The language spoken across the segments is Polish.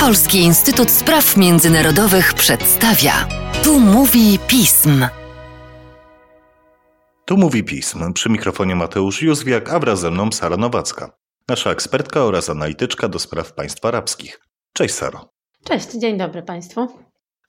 Polski Instytut Spraw Międzynarodowych przedstawia. Tu mówi pism. Tu mówi pism. Przy mikrofonie Mateusz Józwiak, a wraz ze mną Sara Nowacka, nasza ekspertka oraz analityczka do spraw państw arabskich. Cześć Saro. Cześć, dzień dobry Państwu.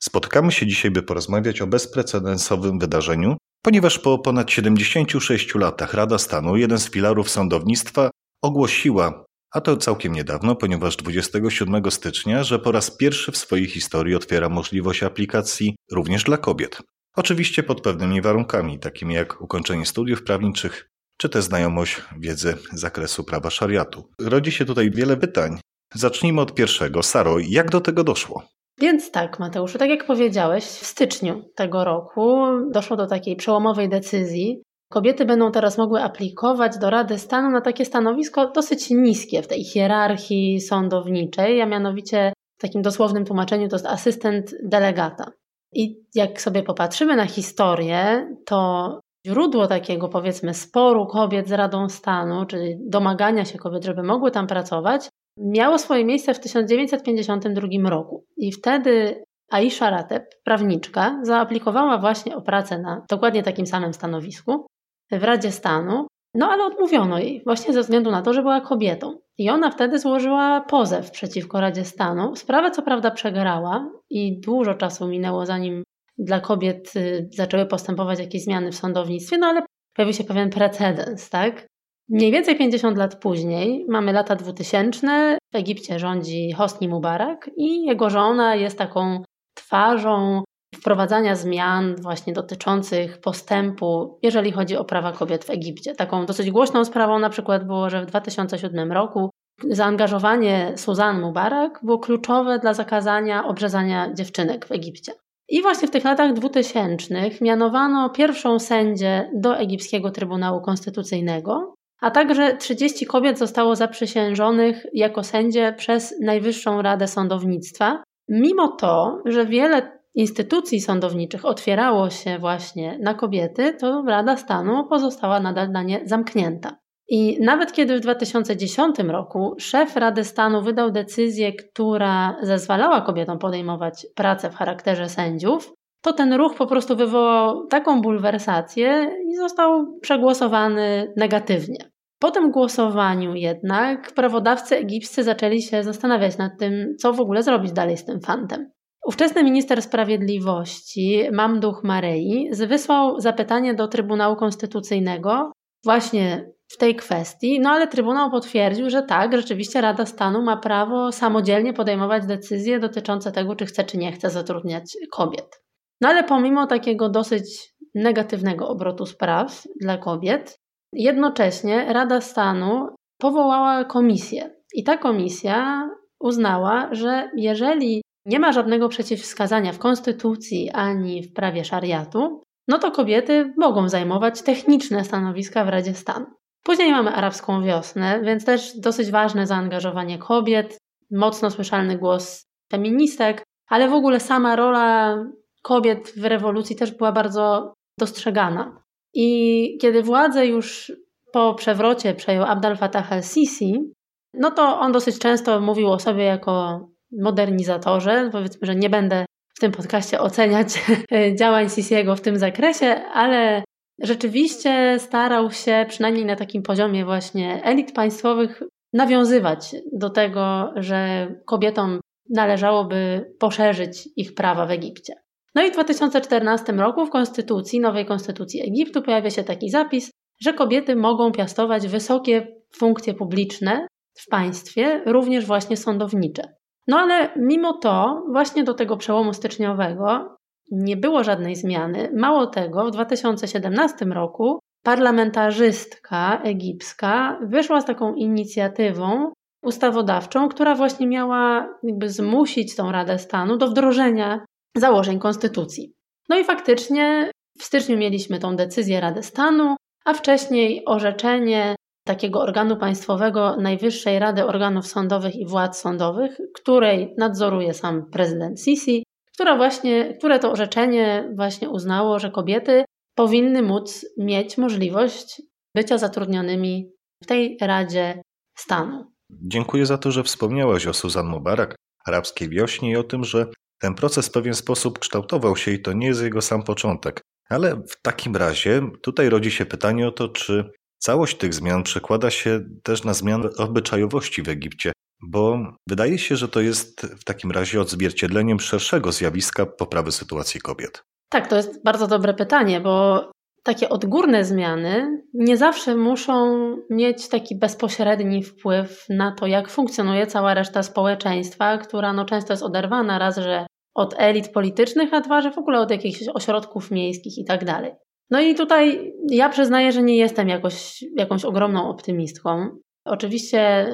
Spotykamy się dzisiaj, by porozmawiać o bezprecedensowym wydarzeniu, ponieważ po ponad 76 latach Rada Stanu, jeden z filarów sądownictwa, ogłosiła, a to całkiem niedawno, ponieważ 27 stycznia, że po raz pierwszy w swojej historii otwiera możliwość aplikacji również dla kobiet. Oczywiście pod pewnymi warunkami, takimi jak ukończenie studiów prawniczych, czy też znajomość wiedzy z zakresu prawa szariatu. Rodzi się tutaj wiele pytań. Zacznijmy od pierwszego. Saro, jak do tego doszło? Więc tak, Mateuszu, tak jak powiedziałeś, w styczniu tego roku doszło do takiej przełomowej decyzji. Kobiety będą teraz mogły aplikować do Rady Stanu na takie stanowisko dosyć niskie w tej hierarchii sądowniczej, a mianowicie w takim dosłownym tłumaczeniu to jest asystent delegata. I jak sobie popatrzymy na historię, to źródło takiego powiedzmy sporu kobiet z Radą Stanu, czyli domagania się kobiet, żeby mogły tam pracować, miało swoje miejsce w 1952 roku. I wtedy Aisha Rateb, prawniczka, zaaplikowała właśnie o pracę na dokładnie takim samym stanowisku w Radzie Stanu, no ale odmówiono jej właśnie ze względu na to, że była kobietą. I ona wtedy złożyła pozew przeciwko Radzie Stanu. Sprawę co prawda przegrała i dużo czasu minęło zanim dla kobiet y, zaczęły postępować jakieś zmiany w sądownictwie, no ale pojawił się pewien precedens, tak? Mniej więcej 50 lat później, mamy lata 2000, w Egipcie rządzi Hosni Mubarak i jego żona jest taką twarzą wprowadzania zmian właśnie dotyczących postępu, jeżeli chodzi o prawa kobiet w Egipcie. Taką dosyć głośną sprawą na przykład było, że w 2007 roku zaangażowanie Suzan Mubarak było kluczowe dla zakazania obrzezania dziewczynek w Egipcie. I właśnie w tych latach 2000 mianowano pierwszą sędzię do Egipskiego Trybunału Konstytucyjnego, a także 30 kobiet zostało zaprzysiężonych jako sędzie przez Najwyższą Radę Sądownictwa. Mimo to, że wiele instytucji sądowniczych otwierało się właśnie na kobiety, to Rada Stanu pozostała nadal na nie zamknięta. I nawet kiedy w 2010 roku szef Rady Stanu wydał decyzję, która zezwalała kobietom podejmować pracę w charakterze sędziów, to ten ruch po prostu wywołał taką bulwersację i został przegłosowany negatywnie. Po tym głosowaniu jednak prawodawcy egipscy zaczęli się zastanawiać nad tym, co w ogóle zrobić dalej z tym fantem. Ówczesny minister sprawiedliwości Mamduch Marei wysłał zapytanie do Trybunału Konstytucyjnego właśnie w tej kwestii, no ale Trybunał potwierdził, że tak, rzeczywiście Rada Stanu ma prawo samodzielnie podejmować decyzje dotyczące tego, czy chce, czy nie chce zatrudniać kobiet. No ale pomimo takiego dosyć negatywnego obrotu spraw dla kobiet, jednocześnie Rada Stanu powołała komisję. I ta komisja uznała, że jeżeli nie ma żadnego przeciwwskazania w konstytucji ani w prawie szariatu, no to kobiety mogą zajmować techniczne stanowiska w Radzie Stanu. Później mamy arabską wiosnę, więc też dosyć ważne zaangażowanie kobiet, mocno słyszalny głos feministek, ale w ogóle sama rola kobiet w rewolucji też była bardzo dostrzegana. I kiedy władzę już po przewrocie przejął Abdel Fattah al-Sisi, no to on dosyć często mówił o sobie jako modernizatorze. Powiedzmy, że nie będę w tym podcaście oceniać działań Sisiego w tym zakresie, ale rzeczywiście starał się, przynajmniej na takim poziomie właśnie elit państwowych, nawiązywać do tego, że kobietom należałoby poszerzyć ich prawa w Egipcie. No i w 2014 roku w konstytucji, nowej konstytucji Egiptu pojawia się taki zapis, że kobiety mogą piastować wysokie funkcje publiczne w państwie, również właśnie sądownicze. No ale mimo to, właśnie do tego przełomu styczniowego nie było żadnej zmiany. Mało tego, w 2017 roku parlamentarzystka egipska wyszła z taką inicjatywą ustawodawczą, która właśnie miała jakby zmusić tą Radę Stanu do wdrożenia założeń konstytucji. No i faktycznie w styczniu mieliśmy tą decyzję Rady Stanu, a wcześniej orzeczenie takiego organu państwowego Najwyższej Rady Organów Sądowych i Władz Sądowych, której nadzoruje sam prezydent Sisi, która właśnie, które to orzeczenie właśnie uznało, że kobiety powinny móc mieć możliwość bycia zatrudnionymi w tej Radzie Stanu. Dziękuję za to, że wspomniałaś o Susan Mubarak, arabskiej wiośnie i o tym, że ten proces w pewien sposób kształtował się i to nie jest jego sam początek. Ale w takim razie tutaj rodzi się pytanie o to, czy całość tych zmian przekłada się też na zmianę obyczajowości w Egipcie, bo wydaje się, że to jest w takim razie odzwierciedleniem szerszego zjawiska poprawy sytuacji kobiet. Tak, to jest bardzo dobre pytanie, bo takie odgórne zmiany nie zawsze muszą mieć taki bezpośredni wpływ na to, jak funkcjonuje cała reszta społeczeństwa, która no często jest oderwana raz, że od elit politycznych, a dwa, że w ogóle od jakichś ośrodków miejskich i tak dalej. No i tutaj ja przyznaję, że nie jestem jakoś, jakąś ogromną optymistką. Oczywiście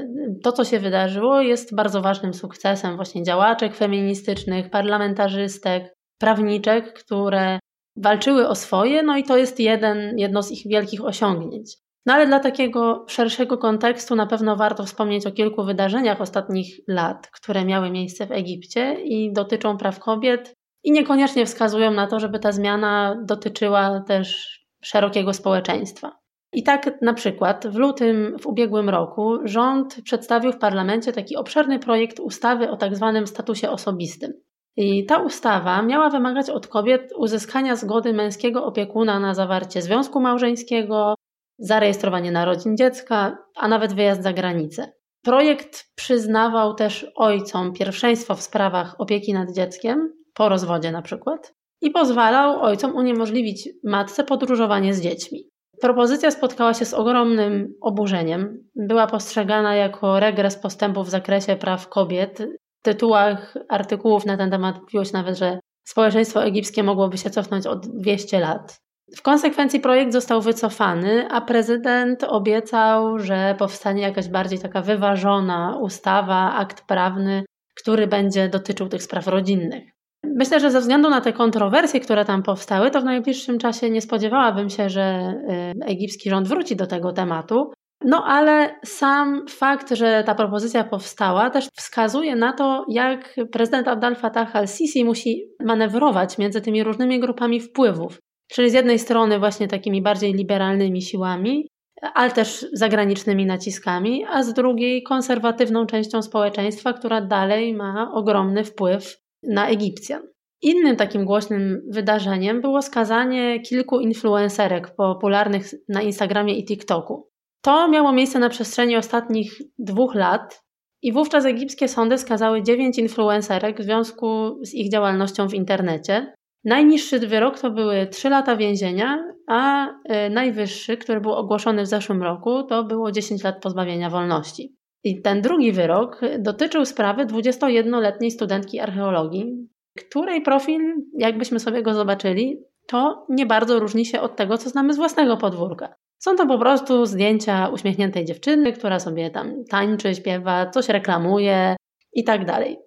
to, co się wydarzyło, jest bardzo ważnym sukcesem właśnie działaczek feministycznych, parlamentarzystek, prawniczek, które walczyły o swoje, no i to jest jeden, jedno z ich wielkich osiągnięć. No ale dla takiego szerszego kontekstu na pewno warto wspomnieć o kilku wydarzeniach ostatnich lat, które miały miejsce w Egipcie i dotyczą praw kobiet i niekoniecznie wskazują na to, żeby ta zmiana dotyczyła też szerokiego społeczeństwa. I tak na przykład w lutym w ubiegłym roku rząd przedstawił w parlamencie taki obszerny projekt ustawy o tak zwanym statusie osobistym. I ta ustawa miała wymagać od kobiet uzyskania zgody męskiego opiekuna na zawarcie związku małżeńskiego, zarejestrowanie narodzin dziecka, a nawet wyjazd za granicę. Projekt przyznawał też ojcom pierwszeństwo w sprawach opieki nad dzieckiem, po rozwodzie na przykład, i pozwalał ojcom uniemożliwić matce podróżowanie z dziećmi. Propozycja spotkała się z ogromnym oburzeniem. Była postrzegana jako regres postępów w zakresie praw kobiet tytułach artykułów na ten temat mówiło się nawet, że społeczeństwo egipskie mogłoby się cofnąć od 200 lat. W konsekwencji projekt został wycofany, a prezydent obiecał, że powstanie jakaś bardziej taka wyważona ustawa, akt prawny, który będzie dotyczył tych spraw rodzinnych. Myślę, że ze względu na te kontrowersje, które tam powstały, to w najbliższym czasie nie spodziewałabym się, że y, egipski rząd wróci do tego tematu. No ale sam fakt, że ta propozycja powstała, też wskazuje na to, jak prezydent Abdel Fattah al-Sisi musi manewrować między tymi różnymi grupami wpływów. Czyli z jednej strony właśnie takimi bardziej liberalnymi siłami, ale też zagranicznymi naciskami, a z drugiej konserwatywną częścią społeczeństwa, która dalej ma ogromny wpływ na Egipcjan. Innym takim głośnym wydarzeniem było skazanie kilku influencerek popularnych na Instagramie i TikToku. To miało miejsce na przestrzeni ostatnich dwóch lat i wówczas egipskie sądy skazały dziewięć influencerek w związku z ich działalnością w internecie. Najniższy wyrok to były trzy lata więzienia, a e, najwyższy, który był ogłoszony w zeszłym roku, to było 10 lat pozbawienia wolności. I ten drugi wyrok dotyczył sprawy 21-letniej studentki archeologii, której profil, jakbyśmy sobie go zobaczyli, to nie bardzo różni się od tego, co znamy z własnego podwórka. Są to po prostu zdjęcia uśmiechniętej dziewczyny, która sobie tam tańczy, śpiewa, coś reklamuje i tak dalej.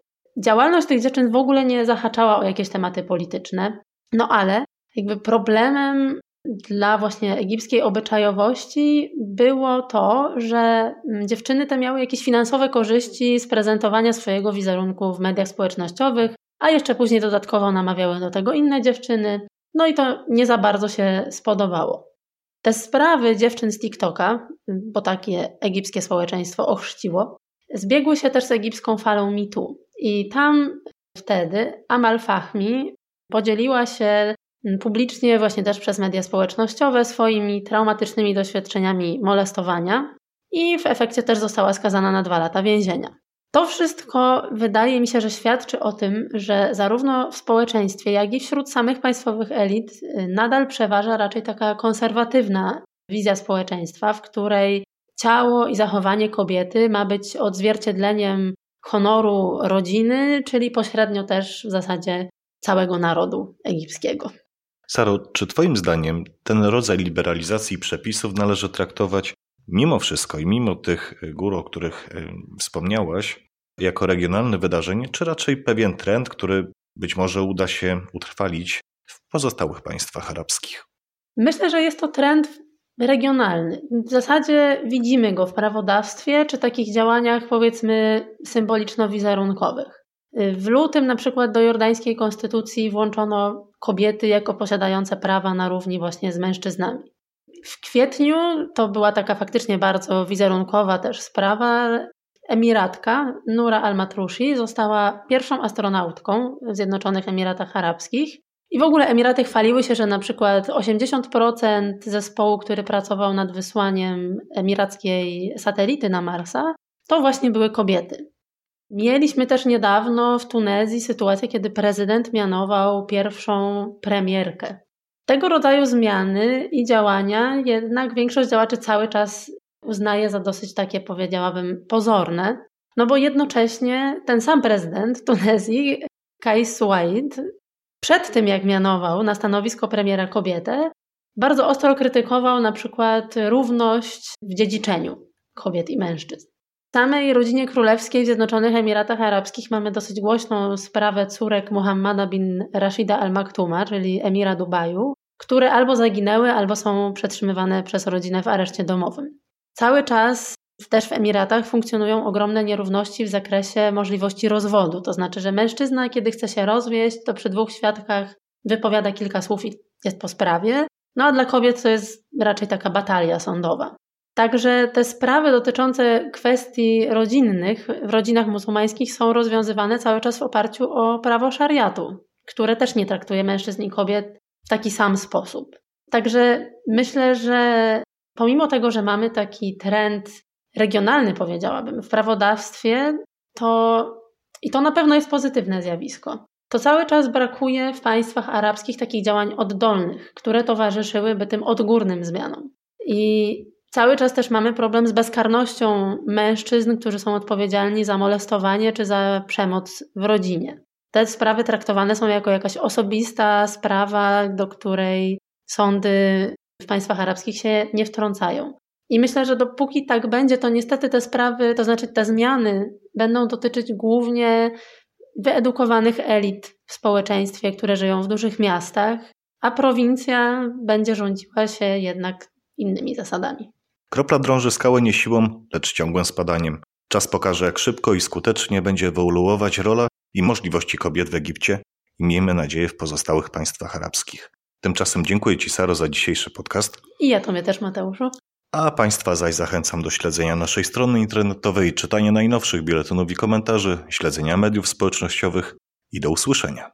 Działalność tych dziewczyn w ogóle nie zahaczała o jakieś tematy polityczne, no ale jakby problemem dla właśnie egipskiej obyczajowości było to, że mm, dziewczyny te miały jakieś finansowe korzyści z prezentowania swojego wizerunku w mediach społecznościowych, a jeszcze później dodatkowo namawiały do tego inne dziewczyny. No i to nie za bardzo się spodobało. Te sprawy dziewczyn z TikToka, bo takie egipskie społeczeństwo ochrzciło, zbiegły się też z egipską falą mitu. I tam wtedy Amal Fahmi podzieliła się publicznie, właśnie też przez media społecznościowe, swoimi traumatycznymi doświadczeniami molestowania i w efekcie też została skazana na dwa lata więzienia. To wszystko wydaje mi się, że świadczy o tym, że zarówno w społeczeństwie, jak i wśród samych państwowych elit y, nadal przeważa raczej taka konserwatywna wizja społeczeństwa, w której ciało i zachowanie kobiety ma być odzwierciedleniem honoru rodziny, czyli pośrednio też w zasadzie całego narodu egipskiego. Saro, czy Twoim zdaniem ten rodzaj liberalizacji przepisów należy traktować mimo wszystko i mimo tych gór, o których y, wspomniałaś, jako regionalne wydarzenie, czy raczej pewien trend, który być może uda się utrwalić w pozostałych państwach arabskich? Myślę, że jest to trend regionalny. W zasadzie widzimy go w prawodawstwie czy takich działaniach, powiedzmy, symboliczno-wizerunkowych. W lutym na przykład do jordańskiej konstytucji włączono kobiety jako posiadające prawa na równi właśnie z mężczyznami. W kwietniu to była taka faktycznie bardzo wizerunkowa też sprawa. Emiratka Nura al-Matrushi została pierwszą astronautką w Zjednoczonych Emiratach Arabskich. I w ogóle Emiraty chwaliły się, że na przykład 80% zespołu, który pracował nad wysłaniem emirackiej satelity na Marsa, to właśnie były kobiety. Mieliśmy też niedawno w Tunezji sytuację, kiedy prezydent mianował pierwszą premierkę. Tego rodzaju zmiany i działania jednak większość działaczy cały czas uznaje za dosyć takie, powiedziałabym, pozorne, no bo jednocześnie ten sam prezydent Tunezji, Kais Suaid, przed tym jak mianował na stanowisko premiera kobietę, bardzo ostro krytykował na przykład równość w dziedziczeniu kobiet i mężczyzn. Samej rodzinie królewskiej w Zjednoczonych Emiratach Arabskich mamy dosyć głośną sprawę córek Muhammada bin Rashida al Maktuma, czyli emira Dubaju, które albo zaginęły, albo są przetrzymywane przez rodzinę w areszcie domowym. Cały czas też w Emiratach funkcjonują ogromne nierówności w zakresie możliwości rozwodu. To znaczy, że mężczyzna, kiedy chce się rozwieść, to przy dwóch świadkach wypowiada kilka słów i jest po sprawie. No a dla kobiet to jest raczej taka batalia sądowa. Także te sprawy dotyczące kwestii rodzinnych w rodzinach muzułmańskich są rozwiązywane cały czas w oparciu o prawo szariatu, które też nie traktuje mężczyzn i kobiet w taki sam sposób. Także myślę, że pomimo tego, że mamy taki trend regionalny, powiedziałabym, w prawodawstwie, to i to na pewno jest pozytywne zjawisko. To cały czas brakuje w państwach arabskich takich działań oddolnych, które towarzyszyłyby tym odgórnym zmianom. I cały czas też mamy problem z bezkarnością mężczyzn, którzy są odpowiedzialni za molestowanie czy za przemoc w rodzinie. Te sprawy traktowane są jako jakaś osobista sprawa, do której sądy w państwach arabskich się nie wtrącają. I myślę, że dopóki tak będzie, to niestety te sprawy, to znaczy te zmiany będą dotyczyć głównie wyedukowanych elit w społeczeństwie, które żyją w dużych miastach, a prowincja będzie rządziła się jednak innymi zasadami. Kropla drąży skałę nie siłą, lecz ciągłym spadaniem. Czas pokaże, jak szybko i skutecznie będzie ewoluować rola i możliwości kobiet w Egipcie i miejmy nadzieję w pozostałych państwach arabskich. Tymczasem dziękuję Ci, Saro, za dzisiejszy podcast. I ja Tobie też, Mateuszu. A Państwa zaś zachęcam do śledzenia naszej strony internetowej, czytania najnowszych biuletynów i komentarzy, śledzenia mediów społecznościowych i do usłyszenia.